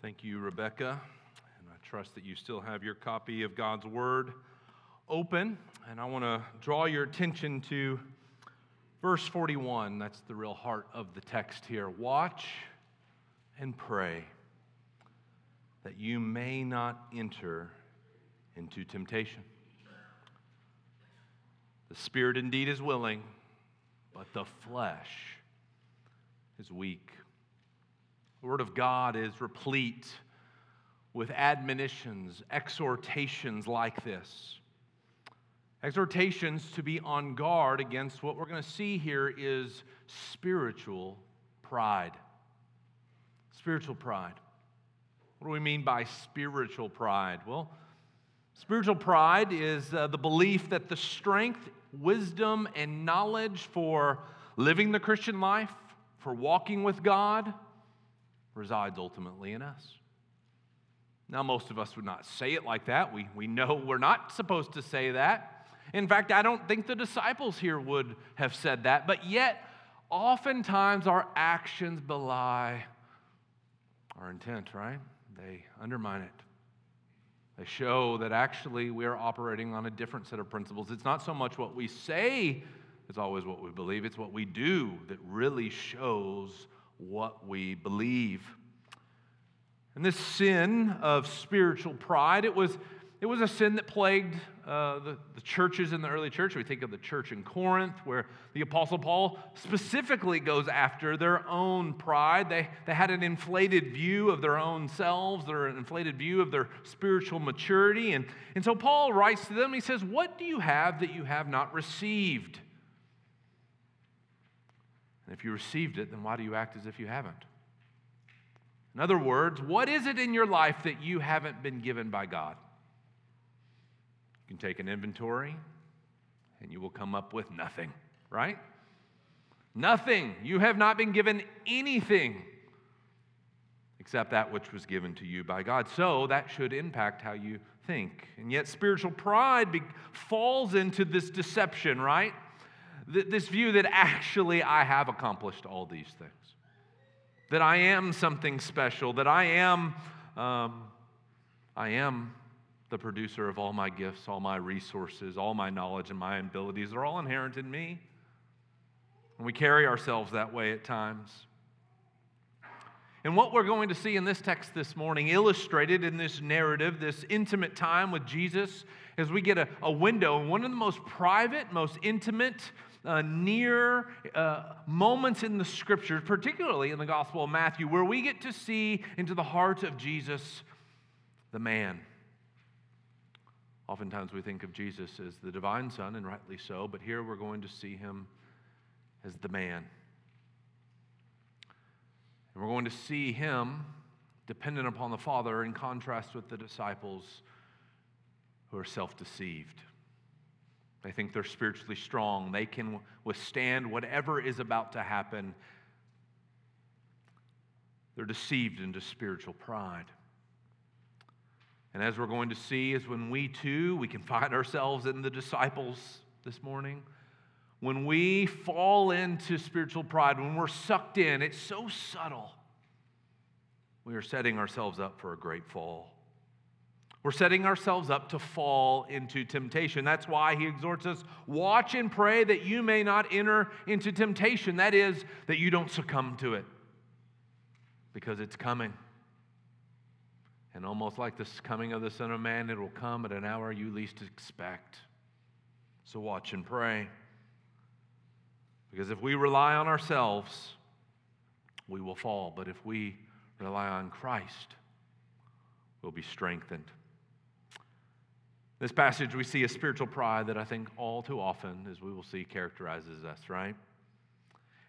Thank you, Rebecca. And I trust that you still have your copy of God's Word open. And I want to draw your attention to verse 41. That's the real heart of the text here. Watch and pray that you may not enter into temptation. The spirit indeed is willing, but the flesh is weak. The Word of God is replete with admonitions, exhortations like this. Exhortations to be on guard against what we're going to see here is spiritual pride. Spiritual pride. What do we mean by spiritual pride? Well, spiritual pride is uh, the belief that the strength, wisdom, and knowledge for living the Christian life, for walking with God, resides ultimately in us. Now, most of us would not say it like that. We, we know we're not supposed to say that. In fact, I don't think the disciples here would have said that, but yet, oftentimes our actions belie our intent, right? They undermine it. They show that actually we are operating on a different set of principles. It's not so much what we say, it's always what we believe, it's what we do that really shows what we believe. And this sin of spiritual pride, it was, it was a sin that plagued uh, the, the churches in the early church. We think of the church in Corinth, where the Apostle Paul specifically goes after their own pride. They, they had an inflated view of their own selves, their inflated view of their spiritual maturity. And, and so Paul writes to them, he says, What do you have that you have not received? And if you received it, then why do you act as if you haven't? In other words, what is it in your life that you haven't been given by God? You can take an inventory and you will come up with nothing, right? Nothing. You have not been given anything except that which was given to you by God. So that should impact how you think. And yet, spiritual pride be- falls into this deception, right? This view that actually I have accomplished all these things, that I am something special, that I am, um, I am the producer of all my gifts, all my resources, all my knowledge, and my abilities are all inherent in me. And we carry ourselves that way at times. And what we're going to see in this text this morning, illustrated in this narrative, this intimate time with Jesus, as we get a, a window, one of the most private, most intimate, uh, near uh, moments in the scriptures, particularly in the Gospel of Matthew, where we get to see into the heart of Jesus, the man. Oftentimes we think of Jesus as the divine Son, and rightly so, but here we're going to see him as the man. And we're going to see him dependent upon the Father in contrast with the disciples who are self deceived. They think they're spiritually strong. They can withstand whatever is about to happen. They're deceived into spiritual pride. And as we're going to see, is when we too, we can find ourselves in the disciples this morning. When we fall into spiritual pride, when we're sucked in, it's so subtle. We are setting ourselves up for a great fall. We're setting ourselves up to fall into temptation. That's why he exhorts us watch and pray that you may not enter into temptation. That is, that you don't succumb to it because it's coming. And almost like the coming of the Son of Man, it will come at an hour you least expect. So watch and pray. Because if we rely on ourselves, we will fall. But if we rely on Christ, we'll be strengthened. This passage, we see a spiritual pride that I think all too often, as we will see, characterizes us, right?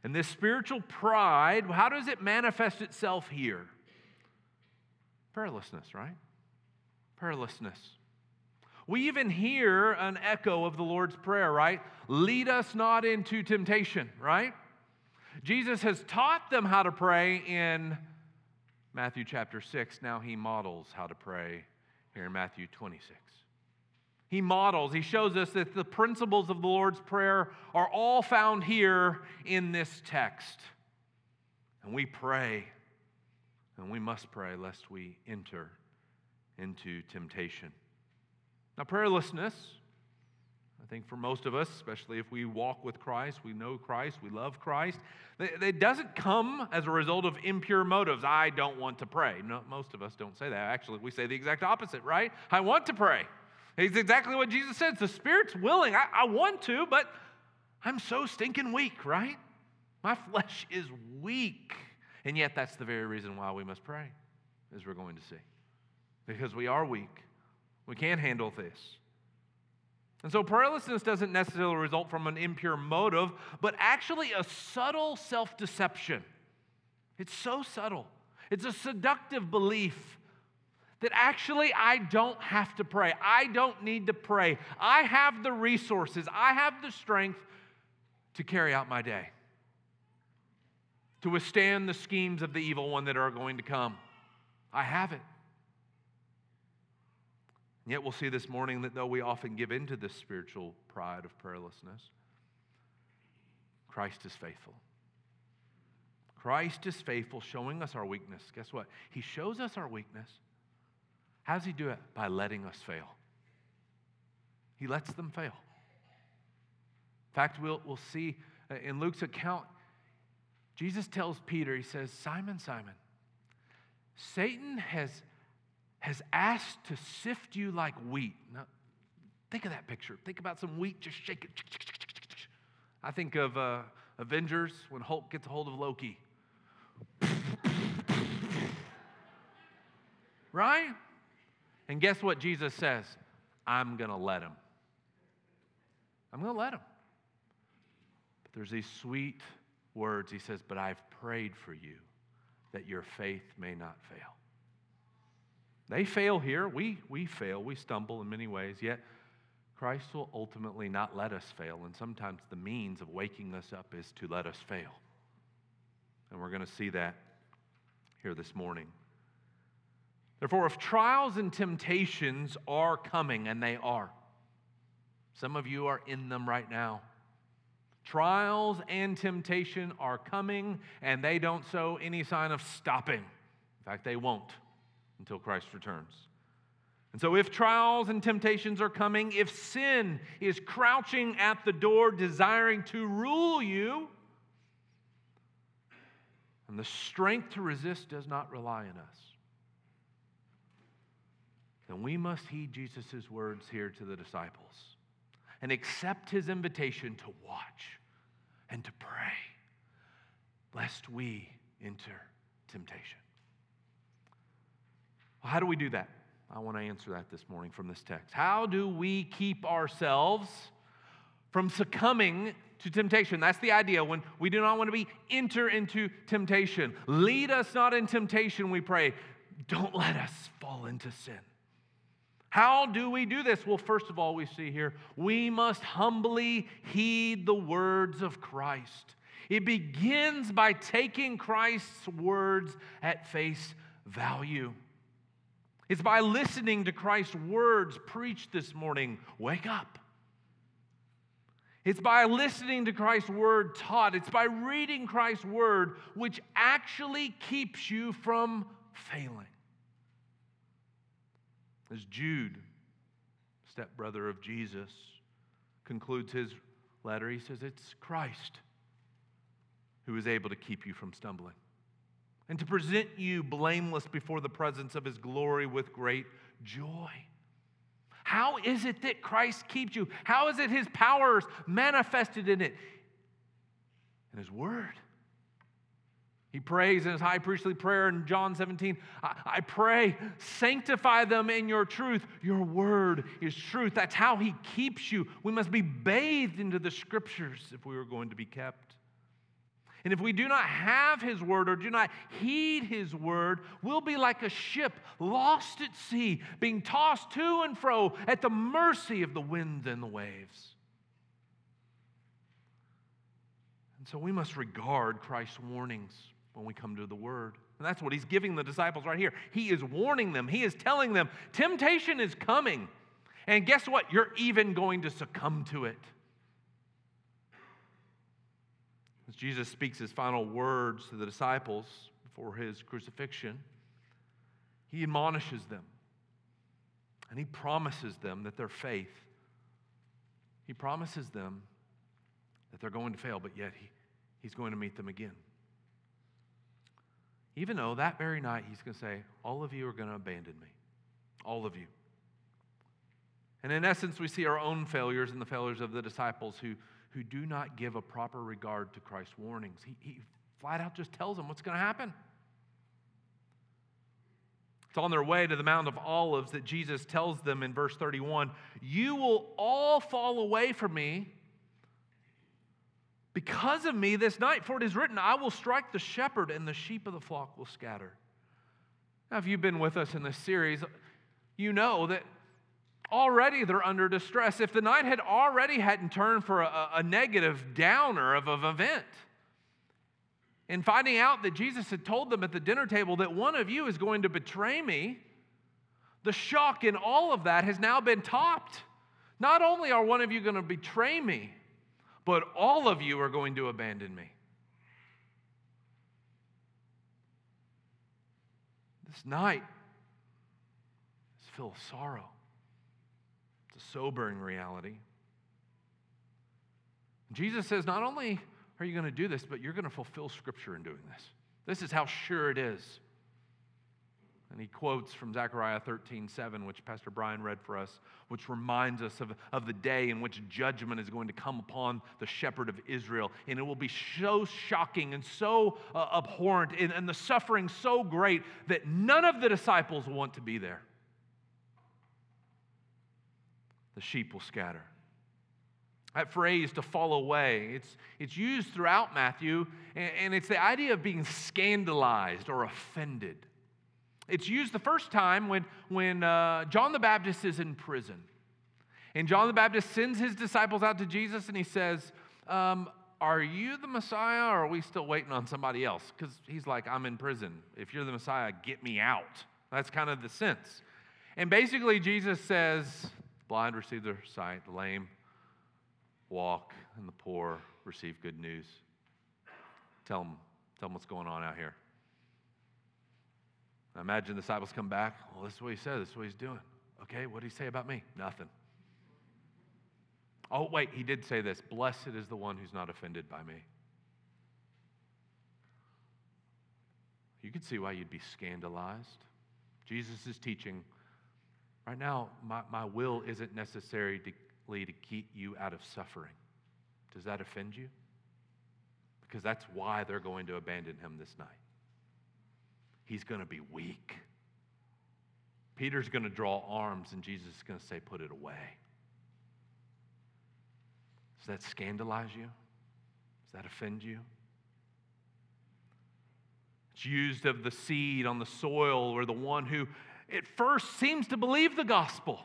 And this spiritual pride, how does it manifest itself here? Prayerlessness, right? Prayerlessness. We even hear an echo of the Lord's Prayer, right? Lead us not into temptation, right? Jesus has taught them how to pray in Matthew chapter 6. Now he models how to pray here in Matthew 26 he models, he shows us that the principles of the Lord's Prayer are all found here in this text. And we pray And we must pray lest we enter into temptation. Now, prayerlessness, I think for most of us, especially if we walk with Christ, we know Christ, we love Christ, it doesn't come as a result of impure motives. I don't want to pray. No, most of us don't say that. Actually, we say the exact opposite, right? I want to pray. It's exactly what Jesus said. The Spirit's willing. I, I want to, but I'm so stinking weak, right? My flesh is weak. And yet, that's the very reason why we must pray, as we're going to see. Because we are weak. We can't handle this. And so, prayerlessness doesn't necessarily result from an impure motive, but actually a subtle self deception. It's so subtle. It's a seductive belief that actually I don't have to pray. I don't need to pray. I have the resources, I have the strength to carry out my day, to withstand the schemes of the evil one that are going to come. I have it. And yet, we'll see this morning that though we often give into this spiritual pride of prayerlessness, Christ is faithful. Christ is faithful, showing us our weakness. Guess what? He shows us our weakness. How does He do it? By letting us fail. He lets them fail. In fact, we'll, we'll see uh, in Luke's account, Jesus tells Peter, He says, Simon, Simon, Satan has has asked to sift you like wheat. Now, think of that picture. Think about some wheat just shake it. I think of uh, Avengers when Hulk gets a hold of Loki. right? And guess what Jesus says? I'm going to let him. I'm going to let him. But there's these sweet words. He says, But I've prayed for you that your faith may not fail. They fail here. We, we fail. We stumble in many ways. Yet, Christ will ultimately not let us fail. And sometimes the means of waking us up is to let us fail. And we're going to see that here this morning. Therefore, if trials and temptations are coming, and they are, some of you are in them right now. Trials and temptation are coming, and they don't show any sign of stopping. In fact, they won't until Christ returns. And so, if trials and temptations are coming, if sin is crouching at the door desiring to rule you, and the strength to resist does not rely on us, then we must heed Jesus' words here to the disciples and accept his invitation to watch and to pray, lest we enter temptation. Well, how do we do that? I want to answer that this morning from this text. How do we keep ourselves from succumbing to temptation? That's the idea when we do not want to be enter into temptation. Lead us not in temptation, we pray. Don't let us fall into sin. How do we do this? Well, first of all, we see here we must humbly heed the words of Christ. It begins by taking Christ's words at face value. It's by listening to Christ's words preached this morning wake up. It's by listening to Christ's word taught. It's by reading Christ's word which actually keeps you from failing. As Jude, stepbrother of Jesus, concludes his letter, he says, It's Christ who is able to keep you from stumbling and to present you blameless before the presence of his glory with great joy. How is it that Christ keeps you? How is it his powers manifested in it? In his word. He prays in his high priestly prayer in John 17 I, I, pray, sanctify them in your truth. Your word is truth. That's how he keeps you. We must be bathed into the scriptures if we are going to be kept. And if we do not have his word or do not heed his word, we'll be like a ship lost at sea, being tossed to and fro at the mercy of the winds and the waves. And so we must regard Christ's warnings when we come to the word. And that's what he's giving the disciples right here. He is warning them, he is telling them temptation is coming. And guess what? You're even going to succumb to it. As Jesus speaks his final words to the disciples before his crucifixion, he admonishes them and he promises them that their faith, he promises them that they're going to fail, but yet he, he's going to meet them again. Even though that very night he's going to say, All of you are going to abandon me. All of you. And in essence, we see our own failures and the failures of the disciples who, who do not give a proper regard to Christ's warnings. He, he flat out just tells them what's going to happen. It's on their way to the Mount of Olives that Jesus tells them in verse 31 You will all fall away from me because of me this night, for it is written, I will strike the shepherd, and the sheep of the flock will scatter. Now, if you've been with us in this series, you know that already they're under distress. If the night had already hadn't turned for a, a negative downer of an event, and finding out that Jesus had told them at the dinner table that one of you is going to betray me, the shock in all of that has now been topped. Not only are one of you going to betray me, but all of you are going to abandon me. This night is full of sorrow. It's a sobering reality. Jesus says, not only are you going to do this? But you're going to fulfill Scripture in doing this. This is how sure it is. And he quotes from Zechariah 13, 7, which Pastor Brian read for us, which reminds us of, of the day in which judgment is going to come upon the shepherd of Israel. And it will be so shocking and so uh, abhorrent and, and the suffering so great that none of the disciples want to be there. The sheep will scatter. That phrase to fall away, it's, it's used throughout Matthew, and, and it's the idea of being scandalized or offended. It's used the first time when, when uh, John the Baptist is in prison. And John the Baptist sends his disciples out to Jesus and he says, um, Are you the Messiah or are we still waiting on somebody else? Because he's like, I'm in prison. If you're the Messiah, get me out. That's kind of the sense. And basically, Jesus says, Blind receive their sight, the lame walk, and the poor receive good news. Tell them, tell them what's going on out here. I imagine the disciples come back. Well, this is what he said. This is what he's doing. Okay, what did he say about me? Nothing. Oh, wait, he did say this Blessed is the one who's not offended by me. You can see why you'd be scandalized. Jesus is teaching right now, my, my will isn't necessary to to keep you out of suffering. Does that offend you? Because that's why they're going to abandon him this night. He's going to be weak. Peter's going to draw arms, and Jesus is going to say, Put it away. Does that scandalize you? Does that offend you? It's used of the seed on the soil or the one who at first seems to believe the gospel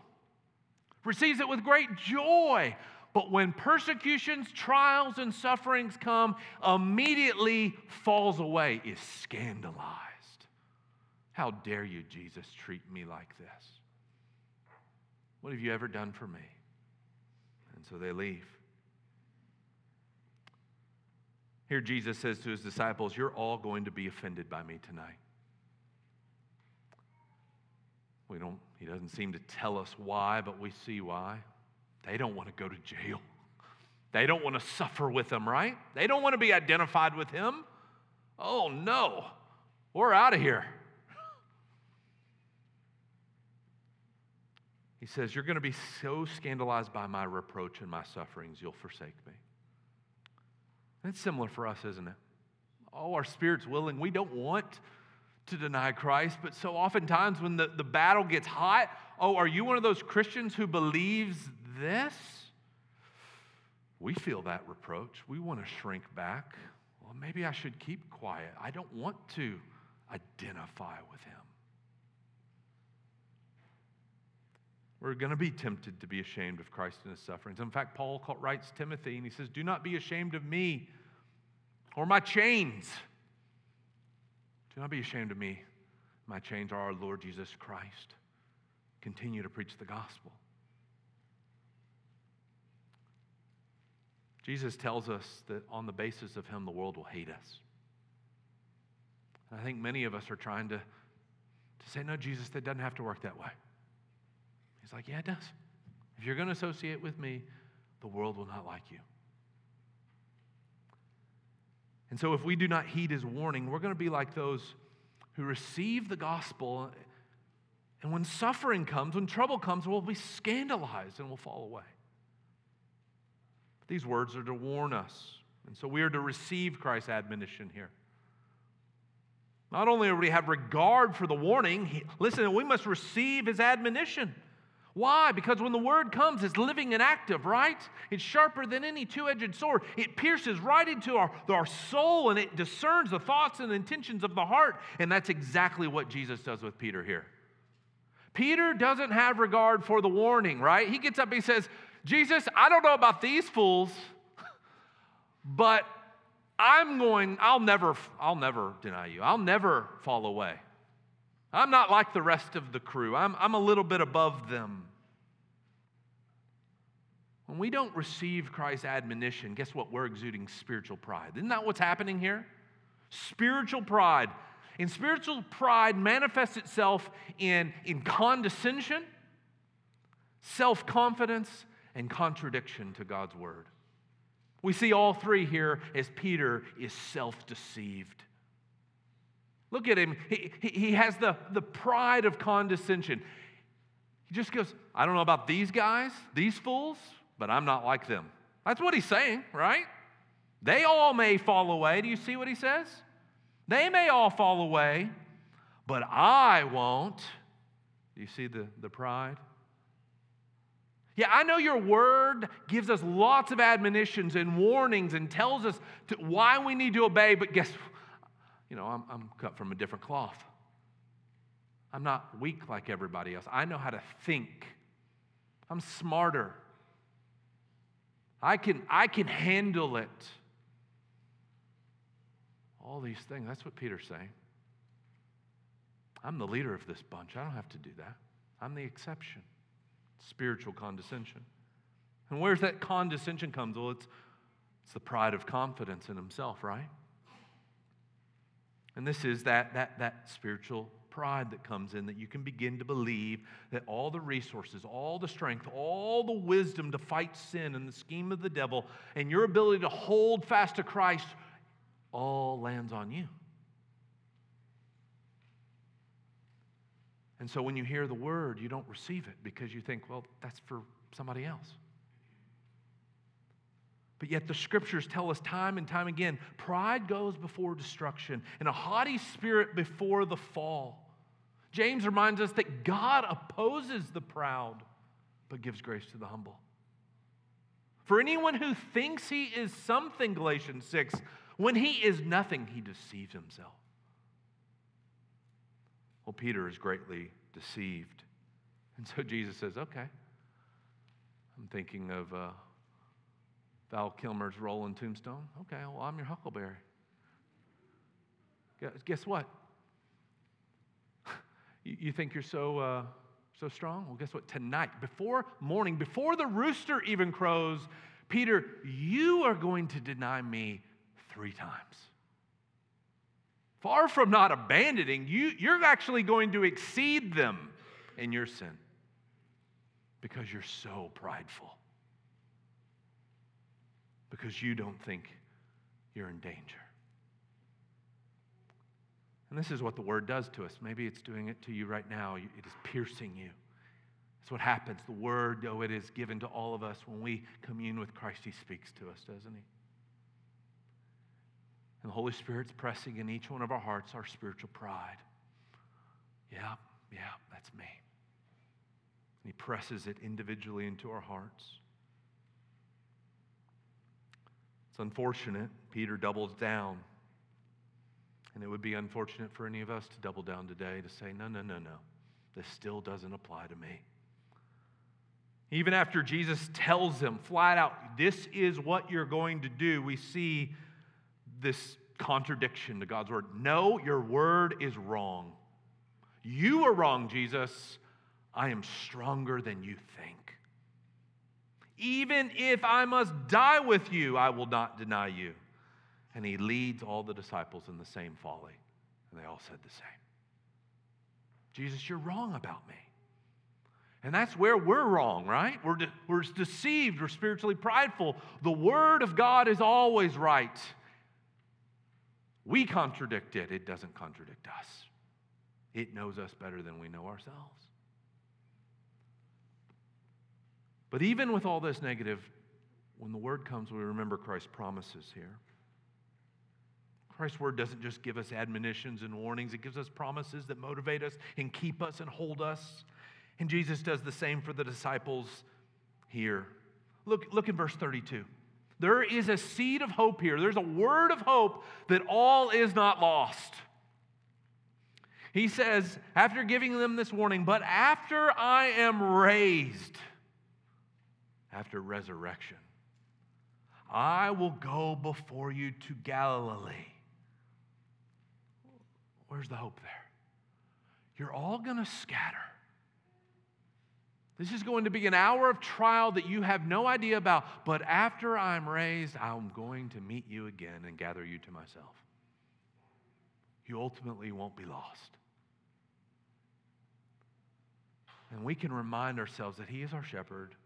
receives it with great joy. But when persecutions, trials, and sufferings come, immediately falls away, is scandalized. How dare you, Jesus, treat me like this? What have you ever done for me? And so they leave. Here, Jesus says to his disciples, You're all going to be offended by me tonight. We don't, he doesn't seem to tell us why, but we see why. They don't want to go to jail. They don't want to suffer with him, right? They don't want to be identified with him. Oh no, we're out of here. He says, You're going to be so scandalized by my reproach and my sufferings, you'll forsake me. It's similar for us, isn't it? Oh, our spirit's willing. We don't want to deny Christ, but so oftentimes when the, the battle gets hot, oh, are you one of those Christians who believes this? We feel that reproach. We want to shrink back. Well, maybe I should keep quiet. I don't want to identify with him. We're going to be tempted to be ashamed of Christ and his sufferings. In fact, Paul writes Timothy and he says, Do not be ashamed of me or my chains. Do not be ashamed of me. My chains are our Lord Jesus Christ. Continue to preach the gospel. Jesus tells us that on the basis of him, the world will hate us. I think many of us are trying to, to say, no, Jesus, that doesn't have to work that way. He's like, yeah, it does. If you're going to associate with me, the world will not like you. And so, if we do not heed his warning, we're going to be like those who receive the gospel. And when suffering comes, when trouble comes, we'll be scandalized and we'll fall away. But these words are to warn us. And so we are to receive Christ's admonition here. Not only are we have regard for the warning, listen, we must receive his admonition. Why? Because when the word comes, it's living and active, right? It's sharper than any two edged sword. It pierces right into our, our soul and it discerns the thoughts and intentions of the heart. And that's exactly what Jesus does with Peter here. Peter doesn't have regard for the warning, right? He gets up, he says, Jesus, I don't know about these fools, but I'm going, I'll never, I'll never deny you. I'll never fall away. I'm not like the rest of the crew. I'm, I'm a little bit above them. When we don't receive Christ's admonition, guess what? We're exuding spiritual pride. Isn't that what's happening here? Spiritual pride. And spiritual pride manifests itself in, in condescension, self confidence, and contradiction to God's word. We see all three here as Peter is self deceived. Look at him. He, he, he has the, the pride of condescension. He just goes, I don't know about these guys, these fools, but I'm not like them. That's what he's saying, right? They all may fall away. Do you see what he says? They may all fall away, but I won't. Do you see the, the pride? Yeah, I know your word gives us lots of admonitions and warnings and tells us to, why we need to obey, but guess you know, I'm, I'm cut from a different cloth. I'm not weak like everybody else. I know how to think. I'm smarter. I can, I can handle it. All these things. That's what Peter's saying. I'm the leader of this bunch. I don't have to do that. I'm the exception. Spiritual condescension. And where's that condescension comes? Well, it's, it's the pride of confidence in himself, right? And this is that, that, that spiritual pride that comes in that you can begin to believe that all the resources, all the strength, all the wisdom to fight sin and the scheme of the devil, and your ability to hold fast to Christ all lands on you. And so when you hear the word, you don't receive it because you think, well, that's for somebody else. But yet the scriptures tell us time and time again pride goes before destruction and a haughty spirit before the fall. James reminds us that God opposes the proud but gives grace to the humble. For anyone who thinks he is something, Galatians 6, when he is nothing, he deceives himself. Well, Peter is greatly deceived. And so Jesus says, okay. I'm thinking of. Uh, Val Kilmer's rolling Tombstone. Okay, well, I'm your Huckleberry. Guess what? You think you're so, uh, so strong? Well, guess what? Tonight, before morning, before the rooster even crows, Peter, you are going to deny me three times. Far from not abandoning, you, you're actually going to exceed them in your sin because you're so prideful because you don't think you're in danger. And this is what the word does to us. Maybe it's doing it to you right now. It is piercing you. That's what happens. The word, though it is given to all of us when we commune with Christ, he speaks to us, doesn't he? And the Holy Spirit's pressing in each one of our hearts our spiritual pride. Yeah, yeah, that's me. And he presses it individually into our hearts. It's unfortunate. Peter doubles down. And it would be unfortunate for any of us to double down today to say, no, no, no, no. This still doesn't apply to me. Even after Jesus tells them flat out, this is what you're going to do, we see this contradiction to God's word. No, your word is wrong. You are wrong, Jesus. I am stronger than you think. Even if I must die with you, I will not deny you. And he leads all the disciples in the same folly And they all said the same Jesus, you're wrong about me. And that's where we're wrong, right? We're, de- we're deceived, we're spiritually prideful. The Word of God is always right. We contradict it, it doesn't contradict us. It knows us better than we know ourselves. But even with all this negative, when the Word comes, we remember Christ's promises here. Christ's word doesn't just give us admonitions and warnings, it gives us promises that motivate us and keep us and hold us. And Jesus does the same for the disciples here. Look, look in verse 32. There is a seed of hope here. There's a word of hope that all is not lost. He says, after giving them this warning, but after I am raised, after resurrection, I will go before you to Galilee. Where's the hope there? You're all going to scatter. This is going to be an hour of trial that you have no idea about. But after I'm raised, I'm going to meet you again and gather you to myself. You ultimately won't be lost. And we can remind ourselves that He is our shepherd,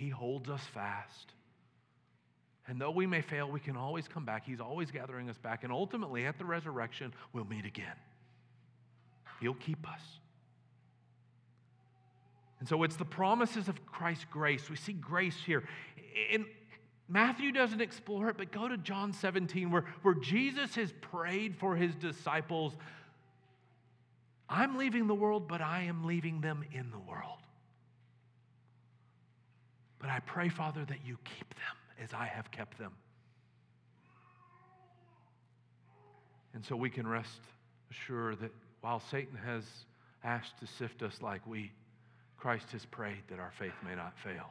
He holds us fast. And though we may fail, we can always come back. He's always gathering us back. And ultimately, at the resurrection, we'll meet again. He'll keep us. And so it's the promises of Christ's grace. We see grace here. And Matthew doesn't explore it, but go to John 17, where, where Jesus has prayed for his disciples I'm leaving the world, but I am leaving them in the world. But I pray, Father, that you keep them as I have kept them. And so we can rest assured that while Satan has asked to sift us like wheat, Christ has prayed that our faith may not fail.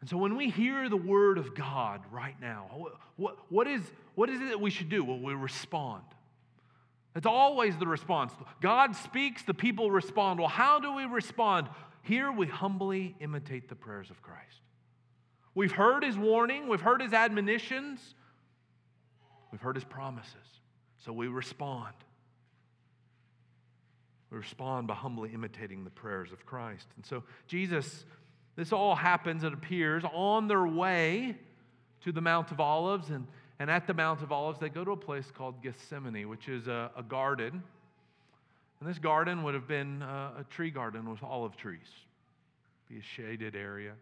And so when we hear the word of God right now, what, what, is, what is it that we should do? Well, we respond. It's always the response. God speaks, the people respond. Well, how do we respond? Here we humbly imitate the prayers of Christ. We've heard his warning, we've heard his admonitions, we've heard his promises. So we respond. We respond by humbly imitating the prayers of Christ. And so, Jesus, this all happens, it appears, on their way to the Mount of Olives. And, and at the Mount of Olives, they go to a place called Gethsemane, which is a, a garden. And this garden would have been a, a tree garden with olive trees, be a shaded area,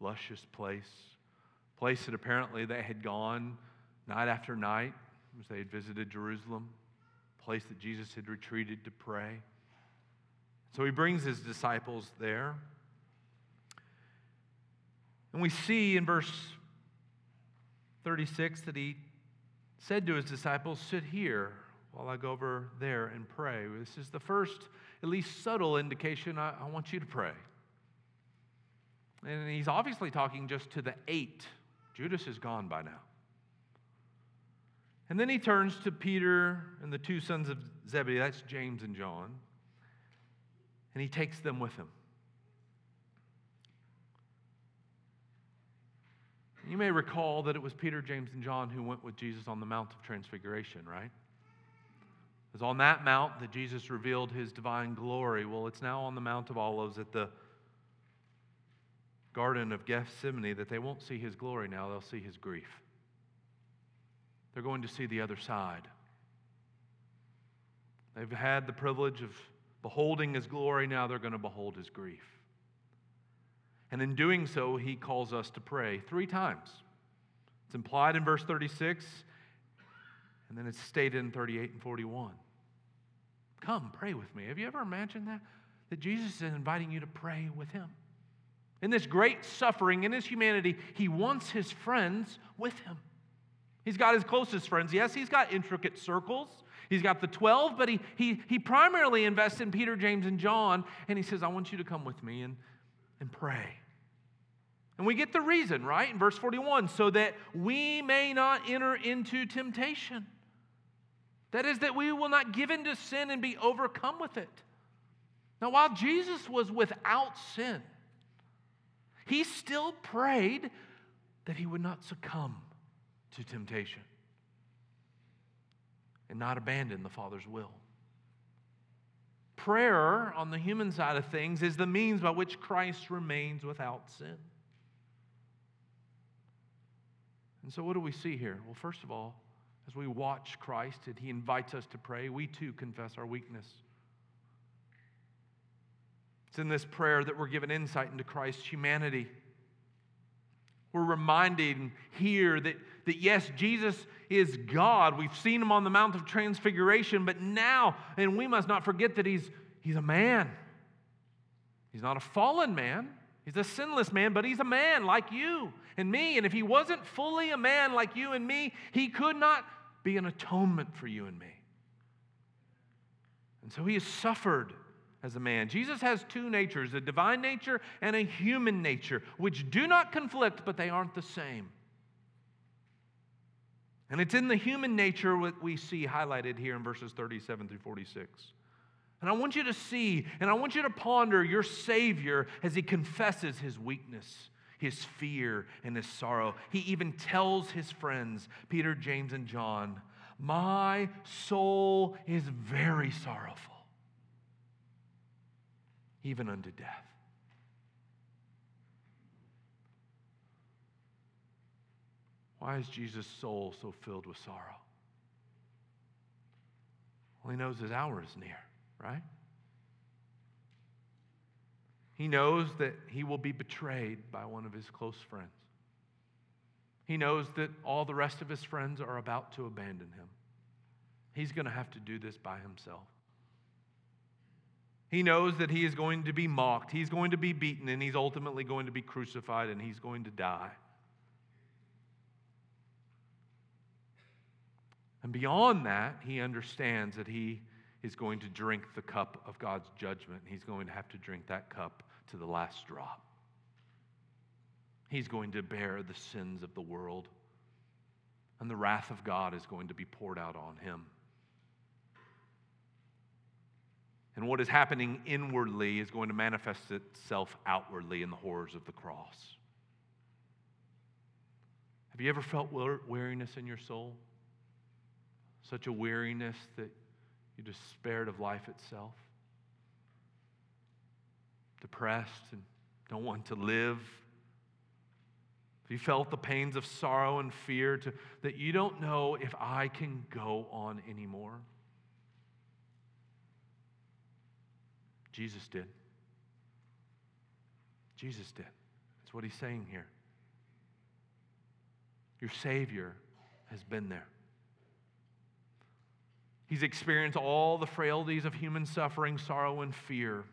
luscious place, place that apparently they had gone night after night as they had visited Jerusalem place that Jesus had retreated to pray. So he brings his disciples there. And we see in verse 36 that he said to his disciples, Sit here while I go over there and pray. This is the first, at least subtle indication I, I want you to pray. And he's obviously talking just to the eight. Judas is gone by now. And then he turns to Peter and the two sons of Zebedee, that's James and John, and he takes them with him. You may recall that it was Peter, James, and John who went with Jesus on the Mount of Transfiguration, right? Was on that mount that Jesus revealed his divine glory. Well, it's now on the Mount of Olives at the Garden of Gethsemane that they won't see his glory now, they'll see his grief. They're going to see the other side. They've had the privilege of beholding his glory, now they're going to behold his grief. And in doing so, he calls us to pray three times. It's implied in verse 36, and then it's stated in 38 and 41. Come, pray with me. Have you ever imagined that? That Jesus is inviting you to pray with him. In this great suffering, in his humanity, he wants his friends with him. He's got his closest friends. Yes, he's got intricate circles. He's got the 12, but he, he, he primarily invests in Peter, James, and John. And he says, I want you to come with me and, and pray. And we get the reason, right? In verse 41 so that we may not enter into temptation. That is, that we will not give in to sin and be overcome with it. Now, while Jesus was without sin, he still prayed that he would not succumb to temptation. and not abandon the Father's will. Prayer, on the human side of things, is the means by which Christ remains without sin. And so, what do we see here? Well, first of all, as we watch Christ and he invites us to pray, we too confess our weakness. It's in this prayer that we're given insight into Christ's humanity. We're reminded here that, that yes, Jesus is God. We've seen him on the Mount of Transfiguration, but now, and we must not forget that he's, he's a man. He's not a fallen man, he's a sinless man, but he's a man like you and me. And if he wasn't fully a man like you and me, he could not be an atonement for you and me. And so he has suffered as a man. Jesus has two natures a divine nature and a human nature, which do not conflict, but they aren't the same. And it's in the human nature what we see highlighted here in verses 37 through 46. And I want you to see and I want you to ponder your Savior as he confesses his weakness, his fear, and his sorrow. He even tells his friends, Peter, James, and John, My soul is very sorrowful even unto death. Why is Jesus' soul so filled with sorrow? Well, he knows his hour is near, right? He knows that he will be betrayed by one of his close friends. He knows that all the rest of his friends are about to abandon him. He's going to have to do this by himself. He knows that he is going to be mocked, he's going to be beaten, and he's ultimately going to be crucified and he's going to die. And beyond that, he understands that he is going to drink the cup of God's judgment. He's going to have to drink that cup to the last drop. He's going to bear the sins of the world, and the wrath of God is going to be poured out on him. And what is happening inwardly is going to manifest itself outwardly in the horrors of the cross. Have you ever felt weariness in your soul? Such a weariness that you despaired of life itself? Depressed and don't want to live? Have you felt the pains of sorrow and fear to, that you don't know if I can go on anymore? Jesus did. Jesus did. That's what he's saying here. Your Savior has been there. He's experienced all the frailties of human suffering, sorrow, and fear.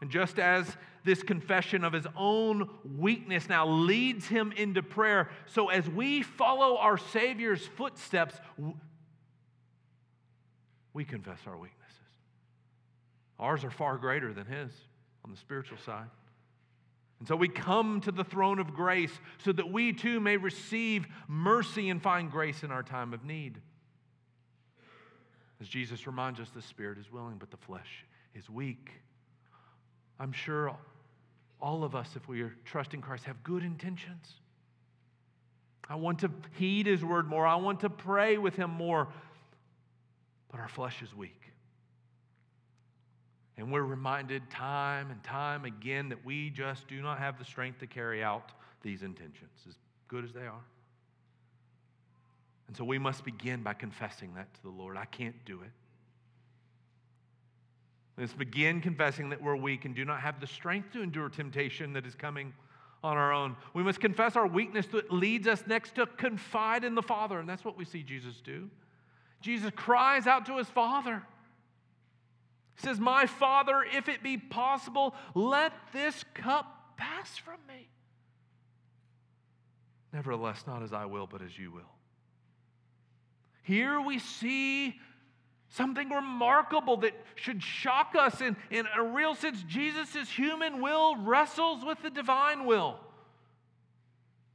And just as this confession of his own weakness now leads him into prayer, so as we follow our Savior's footsteps, we confess our weaknesses. Ours are far greater than His on the spiritual side. And so we come to the throne of grace so that we too may receive mercy and find grace in our time of need. As Jesus reminds us, the spirit is willing, but the flesh is weak. I'm sure all of us, if we are trusting Christ, have good intentions. I want to heed his word more. I want to pray with him more. But our flesh is weak. And we're reminded time and time again that we just do not have the strength to carry out these intentions, as good as they are. And so we must begin by confessing that to the Lord. I can't do it. Let's begin confessing that we're weak and do not have the strength to endure temptation that is coming on our own. We must confess our weakness that leads us next to confide in the Father. And that's what we see Jesus do. Jesus cries out to his Father. He says, My Father, if it be possible, let this cup pass from me. Nevertheless, not as I will, but as you will. Here we see something remarkable that should shock us. In, in a real sense, Jesus' human will wrestles with the divine will,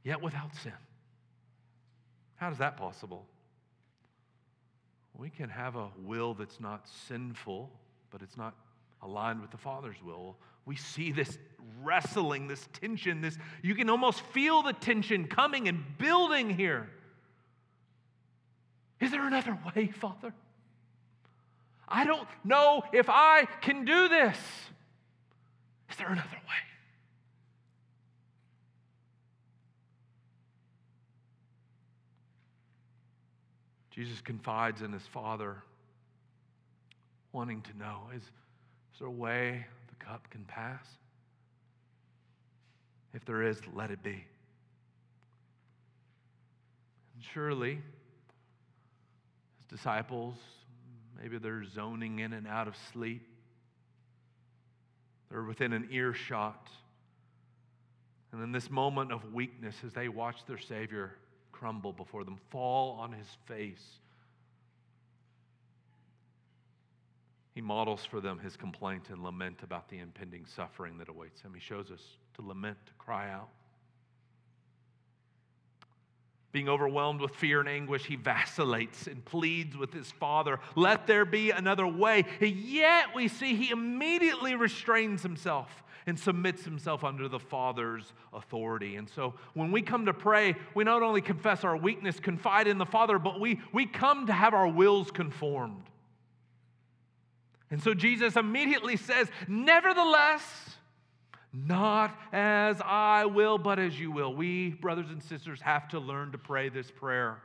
yet without sin. How is that possible? We can have a will that's not sinful but it's not aligned with the Father's will. We see this wrestling, this tension, this you can almost feel the tension coming and building here. Is there another way, Father? I don't know if I can do this. Is there another way? Jesus confides in his Father, wanting to know is, is there a way the cup can pass? If there is, let it be. And surely, his disciples, maybe they're zoning in and out of sleep, they're within an earshot. And in this moment of weakness, as they watch their Savior crumble before them, fall on his face, he models for them his complaint and lament about the impending suffering that awaits him. He shows us to lament, to cry out. Being overwhelmed with fear and anguish, he vacillates and pleads with his father, Let there be another way. Yet we see he immediately restrains himself and submits himself under the Father's authority. And so when we come to pray, we not only confess our weakness, confide in the Father, but we, we come to have our wills conformed. And so Jesus immediately says, Nevertheless, not as I will, but as you will. We, brothers and sisters, have to learn to pray this prayer.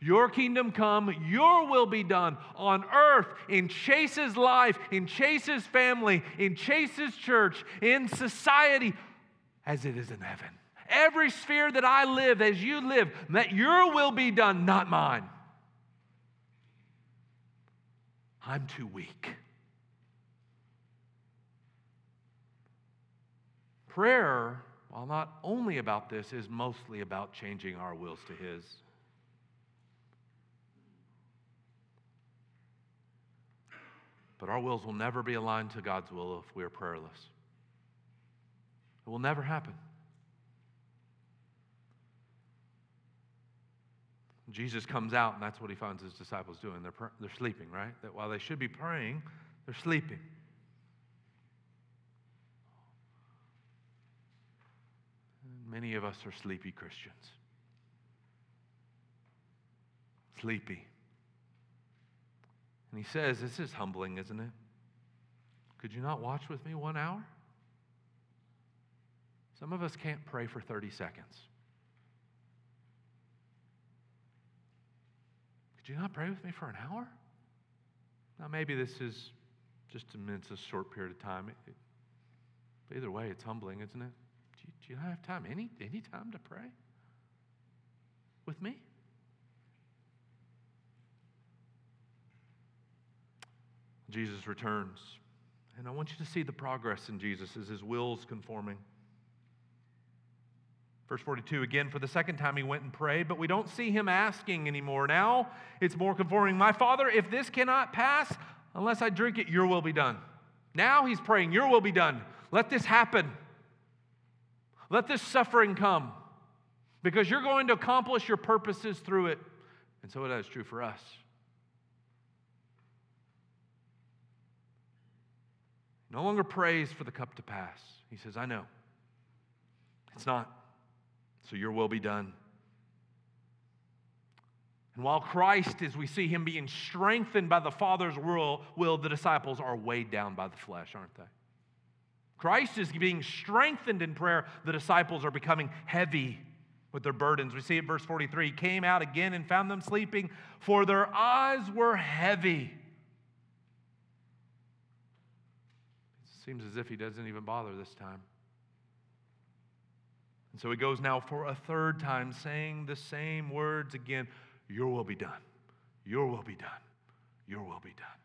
Your kingdom come, your will be done on earth, in Chase's life, in Chase's family, in Chase's church, in society, as it is in heaven. Every sphere that I live, as you live, that your will be done, not mine. I'm too weak. Prayer, while not only about this, is mostly about changing our wills to His. But our wills will never be aligned to God's will if we are prayerless. It will never happen. Jesus comes out, and that's what he finds his disciples doing. They're, they're sleeping, right? That while they should be praying, they're sleeping. Many of us are sleepy Christians. Sleepy. And he says, This is humbling, isn't it? Could you not watch with me one hour? Some of us can't pray for 30 seconds. Could you not pray with me for an hour? Now, maybe this is just a minute, a short period of time. It, it, either way, it's humbling, isn't it? Do you not have time, any, any time to pray with me? Jesus returns. And I want you to see the progress in Jesus as his will's conforming. Verse 42 again, for the second time he went and prayed, but we don't see him asking anymore. Now it's more conforming. My father, if this cannot pass unless I drink it, your will be done. Now he's praying, Your will be done. Let this happen. Let this suffering come because you're going to accomplish your purposes through it. And so that is true for us. No longer prays for the cup to pass. He says, I know. It's not. So your will be done. And while Christ, as we see him being strengthened by the Father's will, will, the disciples are weighed down by the flesh, aren't they? Christ is being strengthened in prayer. The disciples are becoming heavy with their burdens. We see it verse 43. He came out again and found them sleeping, for their eyes were heavy. It seems as if he doesn't even bother this time. And so he goes now for a third time, saying the same words again Your will be done. Your will be done. Your will be done.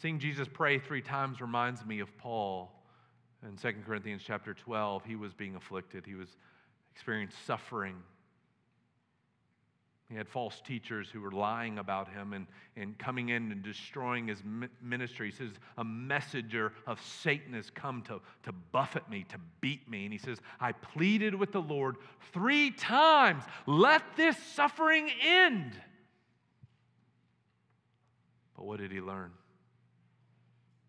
Seeing Jesus pray three times reminds me of Paul in 2 Corinthians chapter 12. He was being afflicted, he was experiencing suffering. He had false teachers who were lying about him and, and coming in and destroying his ministry. He says, A messenger of Satan has come to, to buffet me, to beat me. And he says, I pleaded with the Lord three times, let this suffering end. But what did he learn?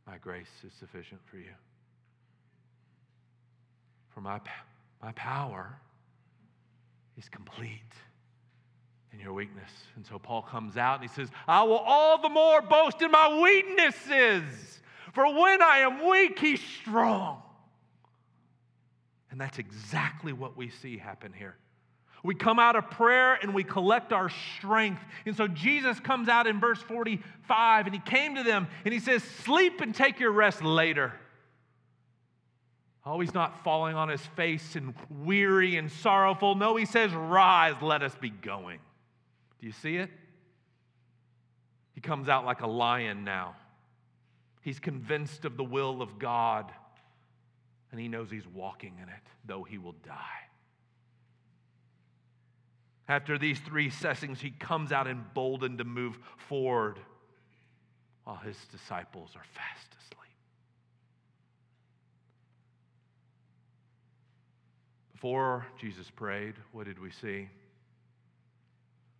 My grace is sufficient for you. For my, my power is complete in your weakness. And so Paul comes out and he says, I will all the more boast in my weaknesses, for when I am weak, he's strong. And that's exactly what we see happen here. We come out of prayer and we collect our strength. And so Jesus comes out in verse 45 and he came to them and he says, Sleep and take your rest later. Oh, he's not falling on his face and weary and sorrowful. No, he says, Rise, let us be going. Do you see it? He comes out like a lion now. He's convinced of the will of God and he knows he's walking in it, though he will die. After these three sessions, he comes out emboldened to move forward while his disciples are fast asleep. Before Jesus prayed, what did we see?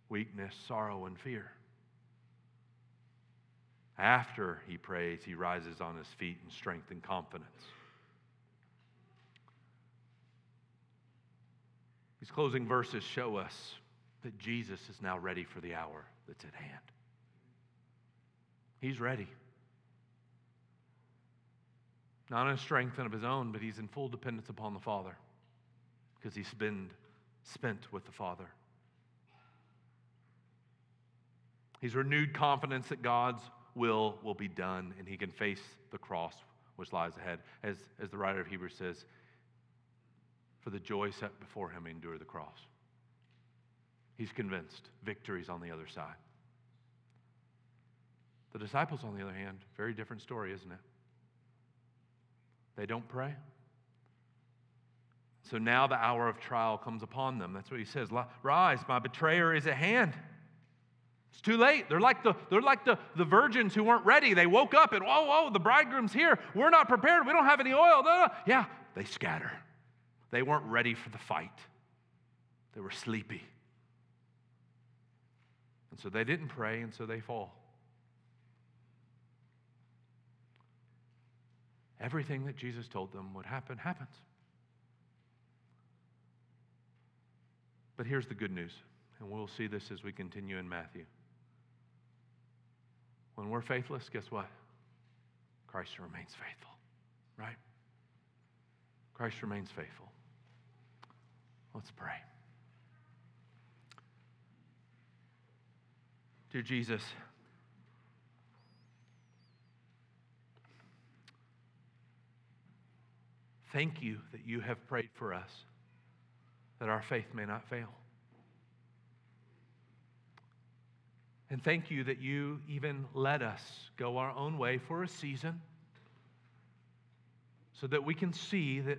Weakness, sorrow, and fear. After he prays, he rises on his feet in strength and confidence. These closing verses show us that Jesus is now ready for the hour that's at hand. He's ready. Not in strength and of his own, but he's in full dependence upon the Father because he's been spent with the Father. He's renewed confidence that God's will will be done and he can face the cross which lies ahead. As, as the writer of Hebrews says, for the joy set before him, endure the cross. He's convinced victory's on the other side. The disciples, on the other hand, very different story, isn't it? They don't pray. So now the hour of trial comes upon them. That's what he says. Rise, my betrayer is at hand. It's too late. They're like the, they're like the, the virgins who weren't ready. They woke up and, whoa, whoa, the bridegroom's here. We're not prepared. We don't have any oil. No, no. Yeah, they scatter. They weren't ready for the fight, they were sleepy. So they didn't pray, and so they fall. Everything that Jesus told them would happen happens. But here's the good news, and we'll see this as we continue in Matthew. When we're faithless, guess what? Christ remains faithful, right? Christ remains faithful. Let's pray. Dear Jesus, thank you that you have prayed for us, that our faith may not fail. And thank you that you even let us go our own way for a season so that we can see that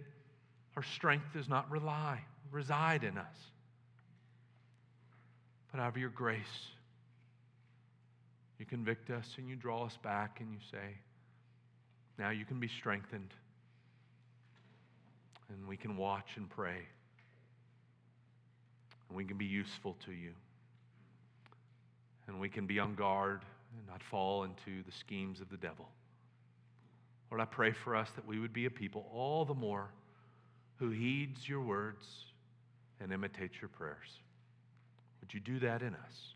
our strength does not rely reside in us. But out of your grace, you convict us and you draw us back and you say, now you can be strengthened. And we can watch and pray. And we can be useful to you. And we can be on guard and not fall into the schemes of the devil. Lord, I pray for us that we would be a people all the more who heeds your words and imitates your prayers. Would you do that in us?